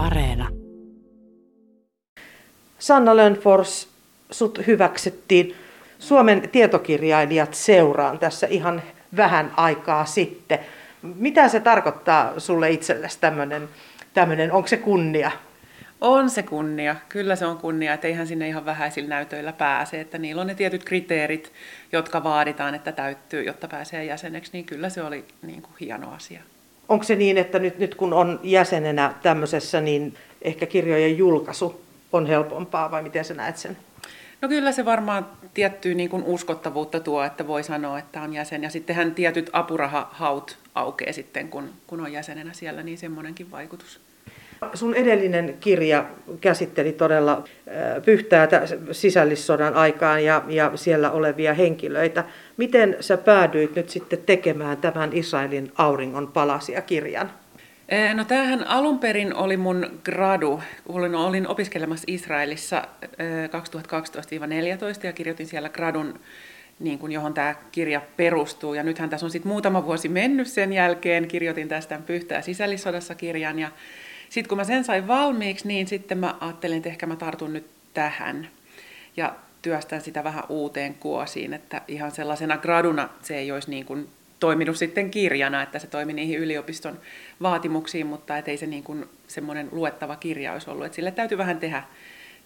Areena. Sanna Lönnfors, sut hyväksyttiin Suomen tietokirjailijat seuraan tässä ihan vähän aikaa sitten. Mitä se tarkoittaa sulle itsellesi tämmöinen, tämmöinen onko se kunnia? On se kunnia, kyllä se on kunnia, että eihän sinne ihan vähäisillä näytöillä pääse, että niillä on ne tietyt kriteerit, jotka vaaditaan, että täyttyy, jotta pääsee jäseneksi, niin kyllä se oli niin kuin hieno asia. Onko se niin, että nyt, nyt kun on jäsenenä tämmöisessä, niin ehkä kirjojen julkaisu on helpompaa vai miten sä näet sen? No kyllä se varmaan tiettyä niin kuin uskottavuutta tuo, että voi sanoa, että on jäsen. Ja sittenhän tietyt apurahahaut aukeaa sitten, kun, kun on jäsenenä siellä, niin semmoinenkin vaikutus. Sun edellinen kirja käsitteli todella äh, pyhtää sisällissodan aikaan ja, ja siellä olevia henkilöitä. Miten sä päädyit nyt sitten tekemään tämän Israelin auringon palasia kirjan? No tämähän alun perin oli mun gradu. Olin, olin opiskelemassa Israelissa 2012-2014 ja kirjoitin siellä gradun, niin kuin, johon tämä kirja perustuu. Ja nythän tässä on sitten muutama vuosi mennyt sen jälkeen. Kirjoitin tästä Pyhtää sisällissodassa kirjan ja sitten kun mä sen sain valmiiksi, niin sitten mä ajattelin, että ehkä mä tartun nyt tähän. Ja työstän sitä vähän uuteen kuosiin, että ihan sellaisena graduna se ei olisi niin kuin toiminut sitten kirjana, että se toimi niihin yliopiston vaatimuksiin, mutta ei se niin kuin semmoinen luettava kirja olisi ollut. Että sille täytyy vähän tehdä,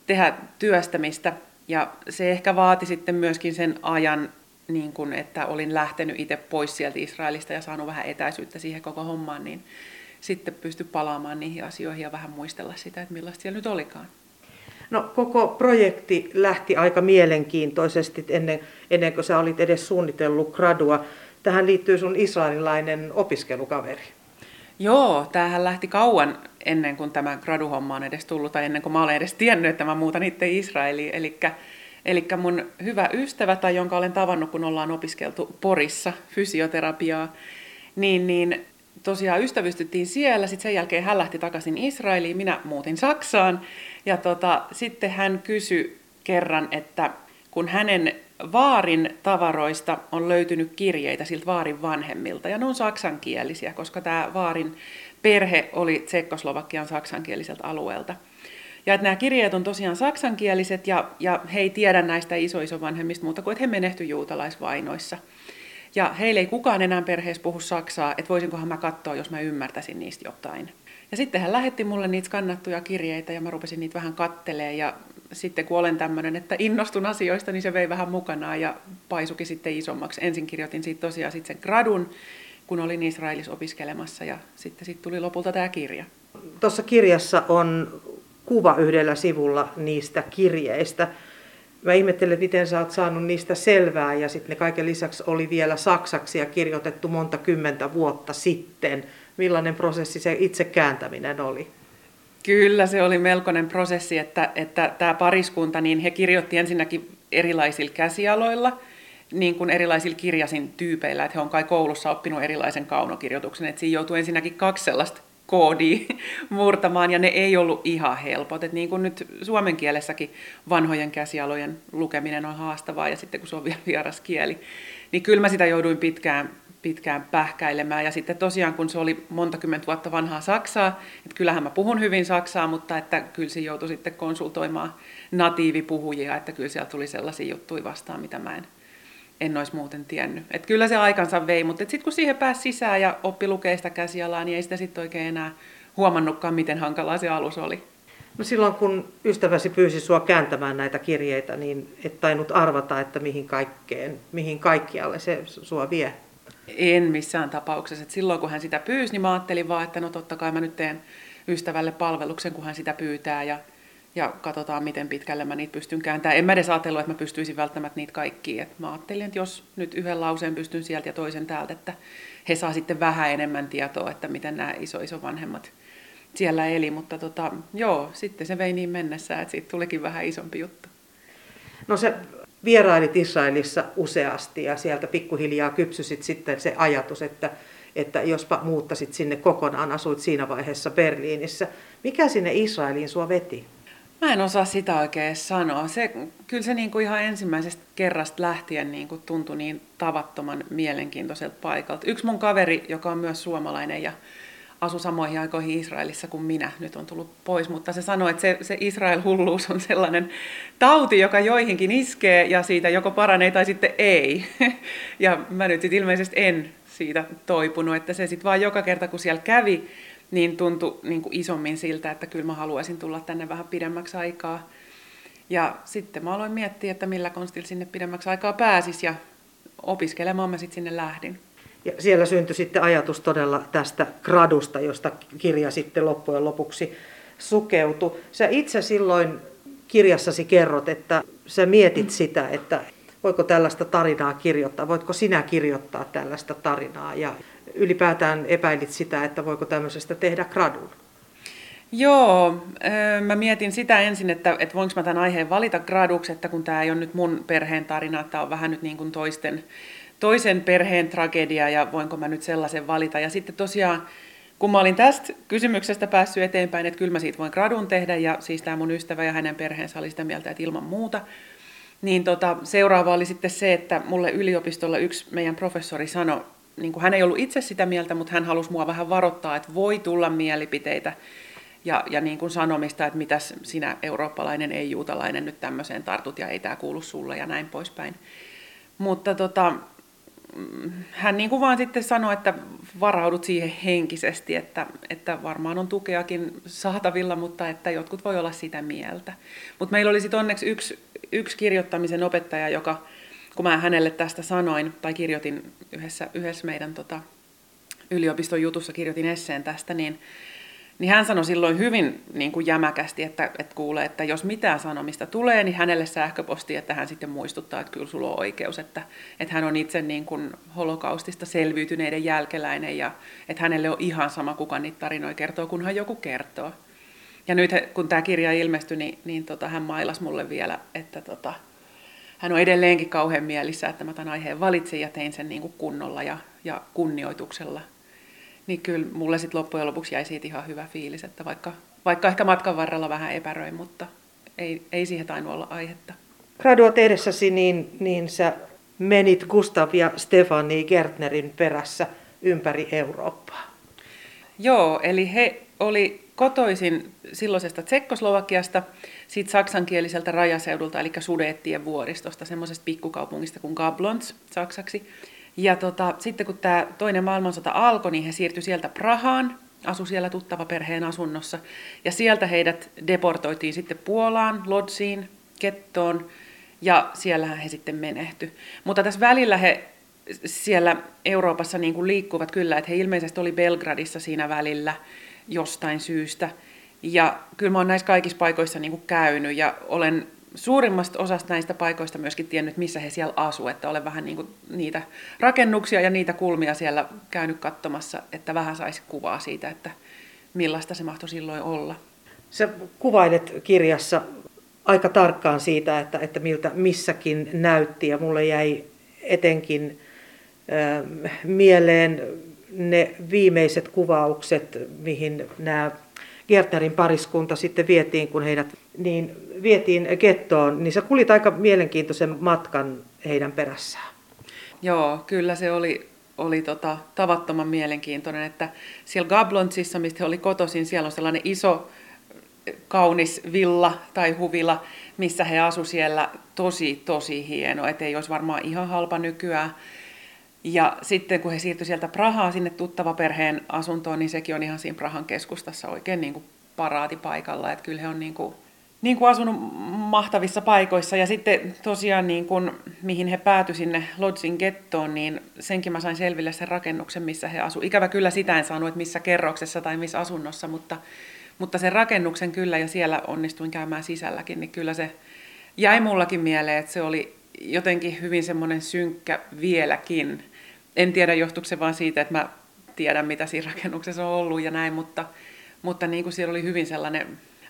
tehdä työstämistä. Ja se ehkä vaati sitten myöskin sen ajan, niin kuin, että olin lähtenyt itse pois sieltä Israelista ja saanut vähän etäisyyttä siihen koko hommaan, niin sitten pysty palaamaan niihin asioihin ja vähän muistella sitä, että millaista siellä nyt olikaan. No koko projekti lähti aika mielenkiintoisesti ennen, ennen kuin sä olit edes suunnitellut gradua. Tähän liittyy sun israelilainen opiskelukaveri. Joo, tämähän lähti kauan ennen kuin tämä graduhomma on edes tullut, tai ennen kuin mä olen edes tiennyt, että mä muutan itse Israeliin. Eli Eli mun hyvä ystävä, tai jonka olen tavannut, kun ollaan opiskeltu Porissa fysioterapiaa, niin, niin tosiaan ystävystyttiin siellä, sitten sen jälkeen hän lähti takaisin Israeliin, minä muutin Saksaan, ja tota, sitten hän kysyi kerran, että kun hänen vaarin tavaroista on löytynyt kirjeitä siltä vaarin vanhemmilta, ja ne on saksankielisiä, koska tämä vaarin perhe oli Tsekkoslovakian saksankieliseltä alueelta. Ja että nämä kirjeet on tosiaan saksankieliset, ja, ja he ei tiedä näistä isoisovanhemmista muuta kuin, että he menehtyivät juutalaisvainoissa. Ja heille ei kukaan enää perheessä puhu saksaa, että voisinkohan mä katsoa, jos mä ymmärtäisin niistä jotain. Ja sitten hän lähetti mulle niitä skannattuja kirjeitä ja mä rupesin niitä vähän kattelee ja sitten kun olen tämmöinen, että innostun asioista, niin se vei vähän mukanaan ja paisuki sitten isommaksi. Ensin kirjoitin siitä tosiaan sitten sen gradun, kun olin Israelissa opiskelemassa ja sitten sit tuli lopulta tämä kirja. Tuossa kirjassa on kuva yhdellä sivulla niistä kirjeistä. Mä ihmettelen, miten sä oot saanut niistä selvää ja sitten ne kaiken lisäksi oli vielä saksaksi ja kirjoitettu monta kymmentä vuotta sitten. Millainen prosessi se itse kääntäminen oli? Kyllä se oli melkoinen prosessi, että, että tämä pariskunta, niin he kirjoitti ensinnäkin erilaisilla käsialoilla, niin kuin erilaisilla kirjasin tyypeillä, että he on kai koulussa oppinut erilaisen kaunokirjoituksen, että siinä joutuu ensinnäkin kaksi sellaista koodia murtamaan, ja ne ei ollut ihan helpot. Et niin kuin nyt suomen kielessäkin vanhojen käsialojen lukeminen on haastavaa, ja sitten kun se on vielä vieras kieli, niin kyllä mä sitä jouduin pitkään pitkään pähkäilemään. Ja sitten tosiaan, kun se oli monta kymmentä vuotta vanhaa Saksaa, että kyllähän mä puhun hyvin Saksaa, mutta että kyllä se joutui sitten konsultoimaan natiivipuhujia, että kyllä siellä tuli sellaisia juttuja vastaan, mitä mä en, en olisi muuten tiennyt. Että kyllä se aikansa vei, mutta sitten kun siihen pääsi sisään ja oppi lukea sitä käsialaa, niin ei sitä sitten oikein enää huomannutkaan, miten hankalaa se alus oli. No silloin kun ystäväsi pyysi sua kääntämään näitä kirjeitä, niin et tainnut arvata, että mihin kaikkeen, mihin kaikkialle se sua vie. En missään tapauksessa. Et silloin kun hän sitä pyysi, niin mä ajattelin vaan, että no totta kai mä nyt teen ystävälle palveluksen, kun hän sitä pyytää ja, ja katsotaan, miten pitkälle mä niitä pystyn kääntämään. En mä edes ajatellut, että mä pystyisin välttämättä niitä kaikkia. Et mä ajattelin, että jos nyt yhden lauseen pystyn sieltä ja toisen täältä, että he saa sitten vähän enemmän tietoa, että miten nämä iso vanhemmat siellä eli. Mutta tota, joo, sitten se vei niin mennessä, että siitä tulikin vähän isompi juttu. No se vierailit Israelissa useasti ja sieltä pikkuhiljaa kypsysit sitten se ajatus, että, että jospa muuttasit sinne kokonaan, asuit siinä vaiheessa Berliinissä. Mikä sinne Israeliin sua veti? Mä en osaa sitä oikein sanoa. Se, kyllä se niin kuin ihan ensimmäisestä kerrasta lähtien niin kuin tuntui niin tavattoman mielenkiintoiselta paikalta. Yksi mun kaveri, joka on myös suomalainen ja asu samoihin aikoihin Israelissa kuin minä, nyt on tullut pois, mutta se sanoi, että se, se Israel-hulluus on sellainen tauti, joka joihinkin iskee ja siitä joko paranee tai sitten ei. Ja mä nyt sitten ilmeisesti en siitä toipunut, että se sitten vaan joka kerta kun siellä kävi, niin tuntui niin kuin isommin siltä, että kyllä mä haluaisin tulla tänne vähän pidemmäksi aikaa. Ja sitten mä aloin miettiä, että millä konstilla sinne pidemmäksi aikaa pääsis ja opiskelemaan mä sitten sinne lähdin. Ja siellä syntyi sitten ajatus todella tästä gradusta, josta kirja sitten loppujen lopuksi sukeutui. Sä itse silloin kirjassasi kerrot, että sä mietit sitä, että voiko tällaista tarinaa kirjoittaa, voitko sinä kirjoittaa tällaista tarinaa ja ylipäätään epäilit sitä, että voiko tämmöisestä tehdä gradun. Joo, mä mietin sitä ensin, että, että voinko mä tämän aiheen valita graduksi, että kun tämä ei ole nyt mun perheen tarina, tämä on vähän nyt niin kuin toisten, toisen perheen tragedia ja voinko mä nyt sellaisen valita. Ja sitten tosiaan, kun mä olin tästä kysymyksestä päässyt eteenpäin, että kyllä mä siitä voin gradun tehdä ja siis tämä mun ystävä ja hänen perheensä oli sitä mieltä, että ilman muuta, niin tota, seuraava oli sitten se, että mulle yliopistolla yksi meidän professori sanoi, niin kuin hän ei ollut itse sitä mieltä, mutta hän halusi mua vähän varoittaa, että voi tulla mielipiteitä ja, ja niin kuin sanomista, että mitäs sinä eurooppalainen ei-juutalainen nyt tämmöiseen tartut ja ei tämä kuulu sulle ja näin poispäin. Mutta tota, hän niin kuin vaan sitten sanoi, että varaudut siihen henkisesti, että, että varmaan on tukeakin saatavilla, mutta että jotkut voi olla sitä mieltä. Mutta meillä oli sitten onneksi yksi, yksi kirjoittamisen opettaja, joka, kun mä hänelle tästä sanoin, tai kirjoitin yhdessä, yhdessä meidän tota, yliopiston jutussa, kirjoitin esseen tästä, niin niin hän sanoi silloin hyvin niin kuin jämäkästi, että, että kuulee, että jos mitään sanomista tulee, niin hänelle sähköposti, että hän sitten muistuttaa, että kyllä sulla on oikeus, että, että hän on itse niin kuin holokaustista selviytyneiden jälkeläinen ja että hänelle on ihan sama, kuka niitä tarinoita kertoo, kunhan joku kertoo. Ja nyt kun tämä kirja ilmestyi, niin, niin tota, hän mailas mulle vielä, että tota, hän on edelleenkin kauhean mielissä, että mä tämän aiheen valitsin ja tein sen niin kuin kunnolla ja, ja kunnioituksella niin kyllä mulle sitten loppujen lopuksi jäi siitä ihan hyvä fiilis, että vaikka, vaikka ehkä matkan varrella vähän epäröin, mutta ei, ei siihen tainnut olla aihetta. Gradua tehdessäsi niin, niin sä menit Gustav ja Stefani Gertnerin perässä ympäri Eurooppaa. Joo, eli he oli kotoisin silloisesta Tsekkoslovakiasta, siitä saksankieliseltä rajaseudulta, eli Sudeettien vuoristosta, semmoisesta pikkukaupungista kuin Gablons saksaksi. Ja tota, sitten kun tämä toinen maailmansota alkoi, niin he siirtyi sieltä Prahaan, asu siellä tuttava perheen asunnossa. Ja sieltä heidät deportoitiin sitten Puolaan, Lodziin, Kettoon, ja siellähän he sitten menehty. Mutta tässä välillä he siellä Euroopassa niin kuin liikkuvat kyllä, että he ilmeisesti oli Belgradissa siinä välillä jostain syystä. Ja kyllä mä oon näissä kaikissa paikoissa niin kuin käynyt ja olen suurimmasta osasta näistä paikoista myöskin tiennyt, missä he siellä asuvat, että olen vähän niin kuin niitä rakennuksia ja niitä kulmia siellä käynyt katsomassa, että vähän saisi kuvaa siitä, että millaista se mahtoi silloin olla. Sä kuvailet kirjassa aika tarkkaan siitä, että, että miltä missäkin näytti ja mulle jäi etenkin äh, mieleen ne viimeiset kuvaukset, mihin nämä Gertnerin pariskunta sitten vietiin, kun heidät niin vietiin gettoon, niin sä kulit aika mielenkiintoisen matkan heidän perässään. Joo, kyllä se oli, oli tota, tavattoman mielenkiintoinen, että siellä Gablontsissa, mistä he oli kotoisin, siellä on sellainen iso kaunis villa tai huvila, missä he asu siellä tosi, tosi hieno, ettei olisi varmaan ihan halpa nykyään. Ja sitten kun he siirtyi sieltä Prahaa sinne tuttava perheen asuntoon, niin sekin on ihan siinä Prahan keskustassa oikein niin kuin paraatipaikalla. Että kyllä he on niin kuin, niin kuin asunut mahtavissa paikoissa. Ja sitten tosiaan, niin kuin, mihin he päätyi sinne Lodgin gettoon, niin senkin mä sain selville sen rakennuksen, missä he asuivat. Ikävä kyllä sitä en saanut, että missä kerroksessa tai missä asunnossa, mutta, mutta sen rakennuksen kyllä, ja siellä onnistuin käymään sisälläkin, niin kyllä se jäi mullakin mieleen, että se oli jotenkin hyvin semmoinen synkkä vieläkin en tiedä, johtuuko se vaan siitä, että mä tiedän, mitä siinä rakennuksessa on ollut ja näin, mutta, mutta niin kuin siellä oli hyvin sellainen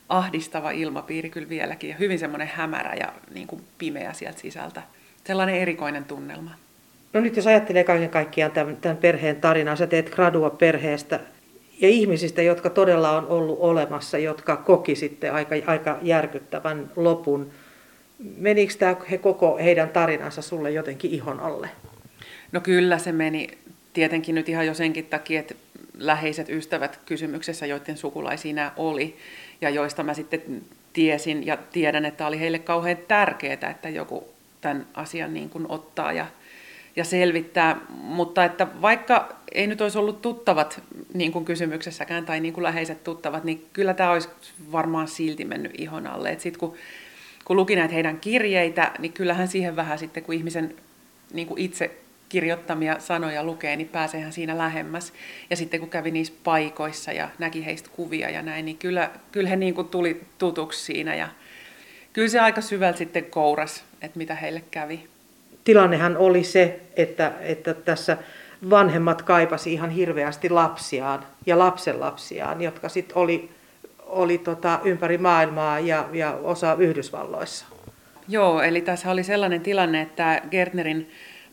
ahdistava ilmapiiri kyllä vieläkin ja hyvin semmoinen hämärä ja niin kuin pimeä sieltä sisältä. Sellainen erikoinen tunnelma. No nyt jos ajattelee kaiken kaikkiaan tämän, tämän perheen tarinaa, sä teet gradua perheestä ja ihmisistä, jotka todella on ollut olemassa, jotka koki sitten aika, aika järkyttävän lopun. Menikö tämä he koko heidän tarinansa sulle jotenkin ihon alle? No kyllä se meni tietenkin nyt ihan jo senkin takia, että läheiset ystävät kysymyksessä, joiden sukulaisia nämä oli, ja joista mä sitten tiesin ja tiedän, että oli heille kauhean tärkeää, että joku tämän asian niin kuin ottaa ja, ja selvittää. Mutta että vaikka ei nyt olisi ollut tuttavat niin kuin kysymyksessäkään tai niin kuin läheiset tuttavat, niin kyllä tämä olisi varmaan silti mennyt ihon alle. Sitten kun, kun luki näitä heidän kirjeitä, niin kyllähän siihen vähän sitten, kun ihmisen niin kuin itse kirjoittamia sanoja lukee, niin pääseehän siinä lähemmäs. Ja sitten kun kävi niissä paikoissa ja näki heistä kuvia ja näin, niin kyllä, kyllä he niin kuin tuli tutuksi siinä. Ja kyllä se aika syvältä sitten kouras, että mitä heille kävi. Tilannehan oli se, että, että tässä vanhemmat kaipasi ihan hirveästi lapsiaan ja lapsenlapsiaan, jotka sitten oli, oli tota ympäri maailmaa ja, ja osa Yhdysvalloissa. Joo, eli tässä oli sellainen tilanne, että Gertnerin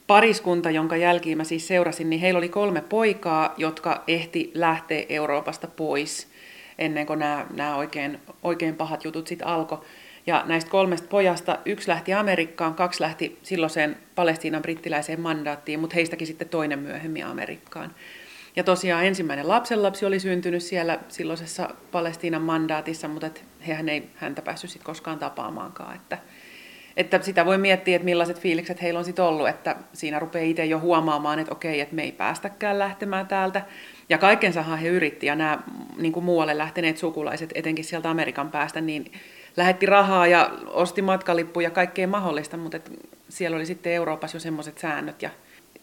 pariskunta, jonka jälkiin mä siis seurasin, niin heillä oli kolme poikaa, jotka ehti lähteä Euroopasta pois ennen kuin nämä, nämä oikein, oikein pahat jutut sitten alkoi. Ja näistä kolmesta pojasta yksi lähti Amerikkaan, kaksi lähti silloiseen Palestiinan brittiläiseen mandaattiin, mutta heistäkin sitten toinen myöhemmin Amerikkaan. Ja tosiaan ensimmäinen lapsenlapsi oli syntynyt siellä silloisessa Palestiinan mandaatissa, mutta et hehän ei häntä päässyt sitten koskaan tapaamaankaan. Että, että sitä voi miettiä, että millaiset fiilikset heillä on sitten ollut, että siinä rupeaa itse jo huomaamaan, että okei, että me ei päästäkään lähtemään täältä. Ja kaikensahan he yritti, ja nämä niin kuin muualle lähteneet sukulaiset, etenkin sieltä Amerikan päästä, niin lähetti rahaa ja osti matkalippuja ja kaikkea mahdollista, mutta siellä oli sitten Euroopassa jo semmoiset säännöt ja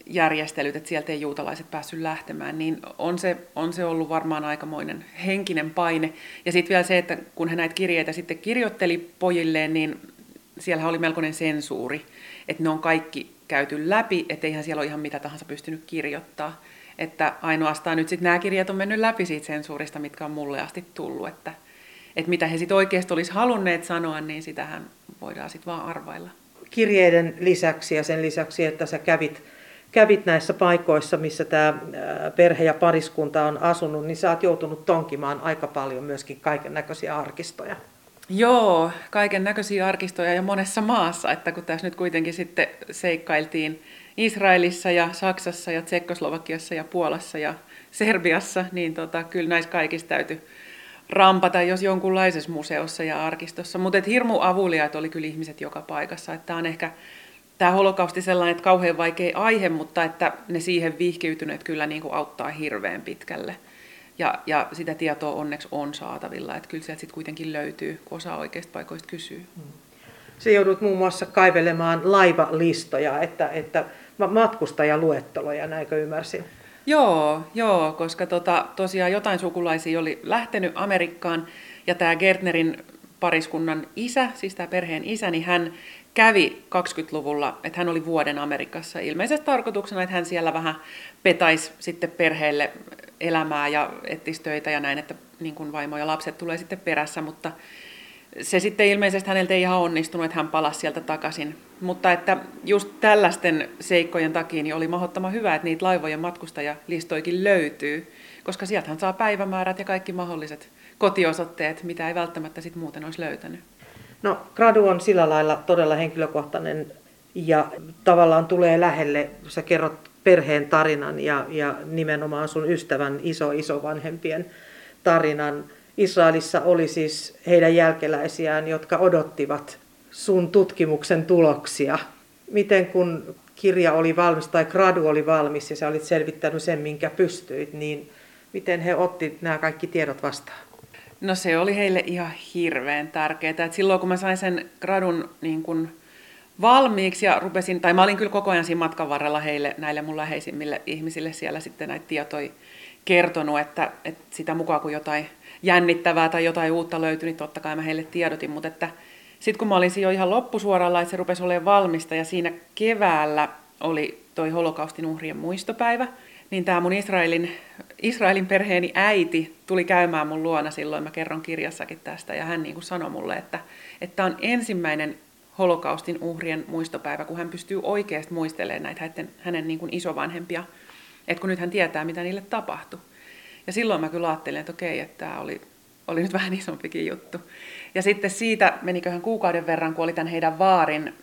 järjestelyt, että sieltä ei juutalaiset päässyt lähtemään, niin on se, on se ollut varmaan aikamoinen henkinen paine. Ja sitten vielä se, että kun he näitä kirjeitä sitten kirjoitteli pojilleen, niin siellä oli melkoinen sensuuri, että ne on kaikki käyty läpi, että eihän siellä ole ihan mitä tahansa pystynyt kirjoittaa. Että ainoastaan nyt sitten nämä kirjat on mennyt läpi siitä sensuurista, mitkä on mulle asti tullut, että, että mitä he sitten oikeasti olisi halunneet sanoa, niin sitähän voidaan sitten vaan arvailla. Kirjeiden lisäksi ja sen lisäksi, että sä kävit, kävit näissä paikoissa, missä tämä perhe ja pariskunta on asunut, niin sä oot joutunut tonkimaan aika paljon myöskin kaiken näköisiä arkistoja. Joo, kaiken näköisiä arkistoja ja monessa maassa, että kun tässä nyt kuitenkin sitten seikkailtiin Israelissa ja Saksassa ja Tsekkoslovakiassa ja Puolassa ja Serbiassa, niin tota, kyllä näissä kaikissa täytyy rampata jos jonkunlaisessa museossa ja arkistossa. Mutta hirmu avuliaat oli kyllä ihmiset joka paikassa. Tämä on ehkä tämä holokausti sellainen, että kauhean vaikea aihe, mutta että ne siihen vihkiytyneet kyllä niin kuin auttaa hirveän pitkälle. Ja, ja sitä tietoa onneksi on saatavilla, että kyllä sieltä sitten kuitenkin löytyy, kun osaa oikeista paikoista kysyä. Mm. Se joudut muun muassa kaivelemaan laivalistoja, että, että matkustajaluetteloja, näinkö ymmärsin? Joo, joo koska tota, tosiaan jotain sukulaisia oli lähtenyt Amerikkaan ja tämä Gertnerin pariskunnan isä, siis tämä perheen isä, niin hän kävi 20-luvulla, että hän oli vuoden Amerikassa. Ilmeisesti tarkoituksena, että hän siellä vähän petaisi sitten perheelle elämää ja etsisi töitä ja näin, että niin kuin vaimo ja lapset tulee sitten perässä, mutta se sitten ilmeisesti häneltä ei ihan onnistunut, että hän palasi sieltä takaisin. Mutta että just tällaisten seikkojen takia niin oli mahdottoman hyvä, että niitä laivojen matkustajalistoikin löytyy, koska sieltähän saa päivämäärät ja kaikki mahdolliset kotiosoitteet, mitä ei välttämättä sit muuten olisi löytänyt. No, gradu on sillä lailla todella henkilökohtainen ja tavallaan tulee lähelle, sä kerrot perheen tarinan ja, ja nimenomaan sun ystävän iso isovanhempien tarinan. Israelissa oli siis heidän jälkeläisiään, jotka odottivat sun tutkimuksen tuloksia. Miten kun kirja oli valmis tai gradu oli valmis ja sä olit selvittänyt sen, minkä pystyit, niin miten he otti nämä kaikki tiedot vastaan? No se oli heille ihan hirveän tärkeää. Et silloin kun mä sain sen gradun niin kun valmiiksi ja rupesin, tai mä olin kyllä koko ajan siinä matkan varrella heille, näille mun läheisimmille ihmisille siellä sitten näitä tietoja kertonut, että, että sitä mukaan kun jotain jännittävää tai jotain uutta löytyi, niin totta kai mä heille tiedotin, mutta että sitten kun mä olin jo ihan loppusuoralla, että se rupesi olemaan valmista ja siinä keväällä oli toi holokaustin uhrien muistopäivä, niin tämä mun Israelin, Israelin perheeni äiti tuli käymään mun luona silloin, mä kerron kirjassakin tästä, ja hän niin kuin sanoi mulle, että tämä on ensimmäinen holokaustin uhrien muistopäivä, kun hän pystyy oikeasti muistelemaan näitä hänen, hänen niin kuin isovanhempia, että kun nyt hän tietää, mitä niille tapahtui. Ja silloin mä kyllä ajattelin, että okei, että tämä oli, oli nyt vähän isompikin juttu. Ja sitten siitä meniköhän kuukauden verran, kun oli tämän heidän vaarin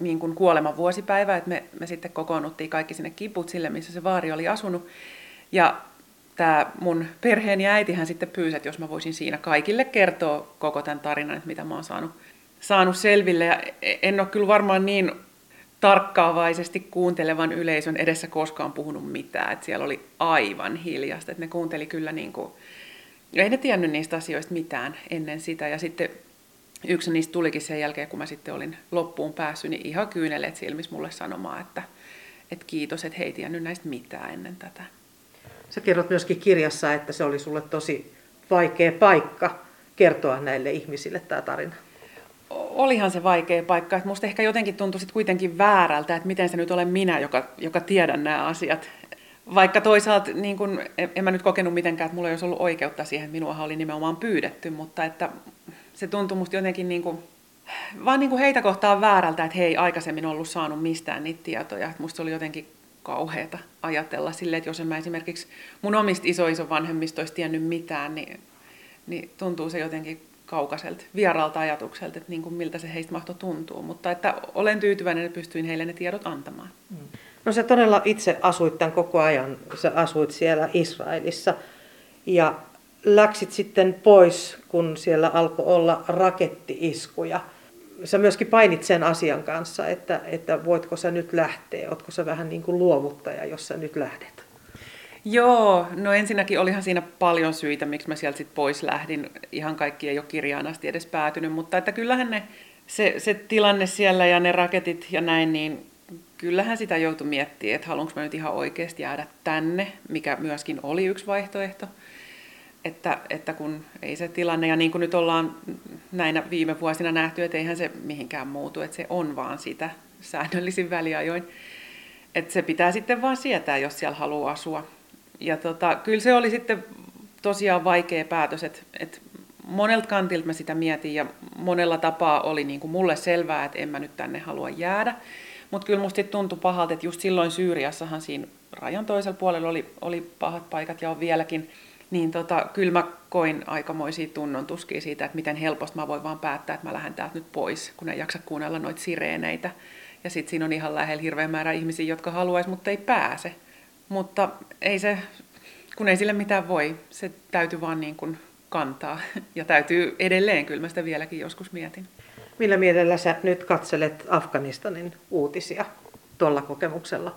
niin kuin kuoleman vuosipäivä, että me, me sitten kokoonnuttiin kaikki sinne kiputsille, missä se vaari oli asunut. Ja tämä mun perheeni äitihän sitten pyysi, että jos mä voisin siinä kaikille kertoa koko tämän tarinan, että mitä mä oon saanut, saanut selville. Ja en ole kyllä varmaan niin tarkkaavaisesti kuuntelevan yleisön edessä koskaan puhunut mitään. Että siellä oli aivan hiljasta, että ne kuunteli kyllä niin kuin, ei ne tiennyt niistä asioista mitään ennen sitä. Ja sitten yksi niistä tulikin sen jälkeen, kun mä sitten olin loppuun päässyt, niin ihan kyyneleet silmissä mulle sanomaan, että, että kiitos, että he ei tiennyt näistä mitään ennen tätä. Sä kerrot myöskin kirjassa, että se oli sulle tosi vaikea paikka kertoa näille ihmisille tämä tarina. Olihan se vaikea paikka. Että musta ehkä jotenkin tuntui sit kuitenkin väärältä, että miten se nyt olen minä, joka, joka tiedän nämä asiat. Vaikka toisaalta niin kun, en mä nyt kokenut mitenkään, että mulla ei olisi ollut oikeutta siihen, minua oli nimenomaan pyydetty, mutta että se tuntui musta jotenkin niin kuin, vaan niin kuin heitä kohtaan väärältä, että he aikaisemmin ollut saanut mistään niitä tietoja. Että musta oli jotenkin kauheata ajatella silleen, että jos en mä esimerkiksi mun omista iso vanhemmista olisi tiennyt mitään, niin, niin tuntuu se jotenkin kaukaiselta, vieraalta ajatukselta, että niin kuin miltä se heistä mahtoi tuntuu. Mutta että olen tyytyväinen, että pystyin heille ne tiedot antamaan. Mm. No sä todella itse asuit tämän koko ajan, sä asuit siellä Israelissa ja läksit sitten pois, kun siellä alkoi olla rakettiiskuja. Sä myöskin painit sen asian kanssa, että, että voitko sä nyt lähteä, ootko sä vähän niin kuin luovuttaja, jos sä nyt lähdet? Joo, no ensinnäkin olihan siinä paljon syitä, miksi mä sieltä sit pois lähdin. Ihan kaikki ei ole kirjaan asti edes päätynyt, mutta että kyllähän ne, se, se tilanne siellä ja ne raketit ja näin, niin kyllähän sitä joutui miettimään, että haluanko mä nyt ihan oikeasti jäädä tänne, mikä myöskin oli yksi vaihtoehto. Että, että kun ei se tilanne, ja niin kuin nyt ollaan näinä viime vuosina nähty, että eihän se mihinkään muutu, että se on vaan sitä säännöllisin väliajoin. Että se pitää sitten vaan sietää, jos siellä haluaa asua. Ja tota, kyllä se oli sitten tosiaan vaikea päätös, että, että monelta kantilta mä sitä mietin ja monella tapaa oli niin kuin mulle selvää, että en mä nyt tänne halua jäädä. Mutta kyllä musta tuntui pahalta, että just silloin Syyriassahan siinä rajan toisella puolella oli, oli pahat paikat ja on vieläkin. Niin tota, kyllä mä koin aikamoisia tunnon tuskia siitä, että miten helposti mä voin vaan päättää, että mä lähden täältä nyt pois, kun ei jaksa kuunnella noita sireeneitä. Ja sitten siinä on ihan lähellä hirveä määrä ihmisiä, jotka haluaisi, mutta ei pääse. Mutta ei se, kun ei sille mitään voi, se täytyy vaan niin kuin kantaa. Ja täytyy edelleen, kyllä mä sitä vieläkin joskus mietin. Millä mielellä sä nyt katselet Afganistanin uutisia tuolla kokemuksella?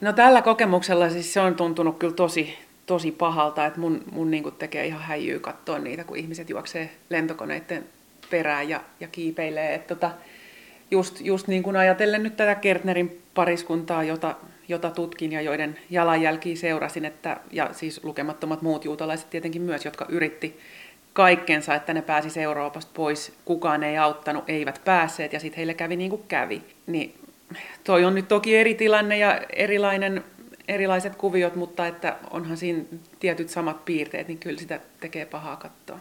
No tällä kokemuksella siis se on tuntunut kyllä tosi, tosi pahalta, että mun, mun niin tekee ihan häijyä katsoa niitä, kun ihmiset juoksee lentokoneiden perään ja, ja kiipeilee. Että tota, just, just niin kuin ajatellen nyt tätä Kertnerin pariskuntaa, jota, jota tutkin ja joiden jalanjälkiä seurasin, että, ja siis lukemattomat muut juutalaiset tietenkin myös, jotka yritti kaikkensa, että ne pääsi Euroopasta pois. Kukaan ei auttanut, eivät päässeet ja sitten heille kävi niin kuin kävi. Niin toi on nyt toki eri tilanne ja erilainen, erilaiset kuviot, mutta että onhan siinä tietyt samat piirteet, niin kyllä sitä tekee pahaa katsoa.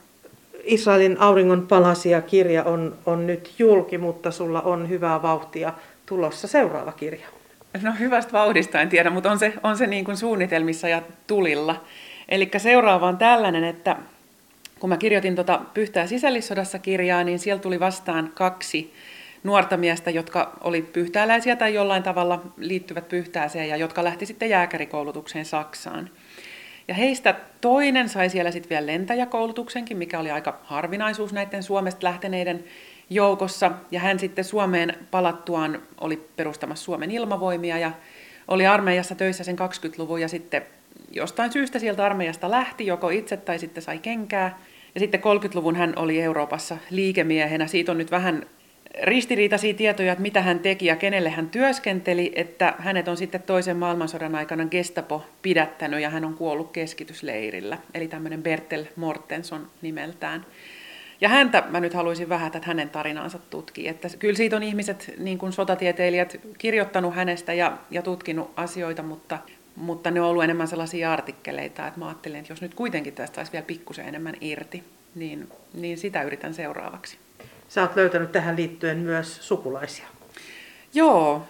Israelin auringon palasia kirja on, on nyt julki, mutta sulla on hyvää vauhtia tulossa seuraava kirja. No hyvästä vauhdista en tiedä, mutta on se, on se niin kuin suunnitelmissa ja tulilla. Eli seuraava on tällainen, että kun mä kirjoitin tuota Pyhtää sisällissodassa kirjaa, niin siellä tuli vastaan kaksi nuorta miestä, jotka oli pyhtääläisiä tai jollain tavalla liittyvät pyhtääseen ja jotka lähti sitten jääkärikoulutukseen Saksaan. Ja heistä toinen sai siellä sitten vielä lentäjäkoulutuksenkin, mikä oli aika harvinaisuus näiden Suomesta lähteneiden joukossa. Ja hän sitten Suomeen palattuaan oli perustamassa Suomen ilmavoimia ja oli armeijassa töissä sen 20-luvun ja sitten jostain syystä sieltä armeijasta lähti, joko itse tai sitten sai kenkää. Ja sitten 30-luvun hän oli Euroopassa liikemiehenä. Siitä on nyt vähän ristiriitaisia tietoja, että mitä hän teki ja kenelle hän työskenteli, että hänet on sitten toisen maailmansodan aikana Gestapo pidättänyt ja hän on kuollut keskitysleirillä. Eli tämmöinen Bertel Mortenson nimeltään. Ja häntä mä nyt haluaisin vähän että hänen tarinaansa tutkia. Että kyllä siitä on ihmiset, niin kuin sotatieteilijät, kirjoittanut hänestä ja, ja tutkinut asioita, mutta, mutta ne on ollut enemmän sellaisia artikkeleita, että mä ajattelin, että jos nyt kuitenkin tästä saisi vielä pikkusen enemmän irti, niin, niin sitä yritän seuraavaksi. Sä oot löytänyt tähän liittyen myös sukulaisia. Joo,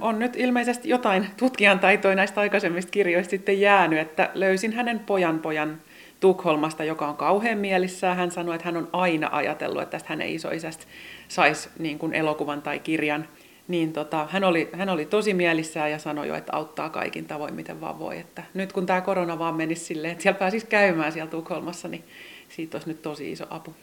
on nyt ilmeisesti jotain tutkijan taitoja näistä aikaisemmista kirjoista sitten jäänyt, että löysin hänen pojan pojan Tukholmasta, joka on kauhean mielissään. Hän sanoi, että hän on aina ajatellut, että tästä hänen isoisästä saisi niin kuin elokuvan tai kirjan niin tota, hän, oli, hän oli tosi mielissään ja sanoi jo, että auttaa kaikin tavoin, miten vaan voi. Että nyt kun tämä korona vaan menisi silleen, että siellä pääsisi käymään siellä Tukholmassa, niin siitä olisi nyt tosi iso apu.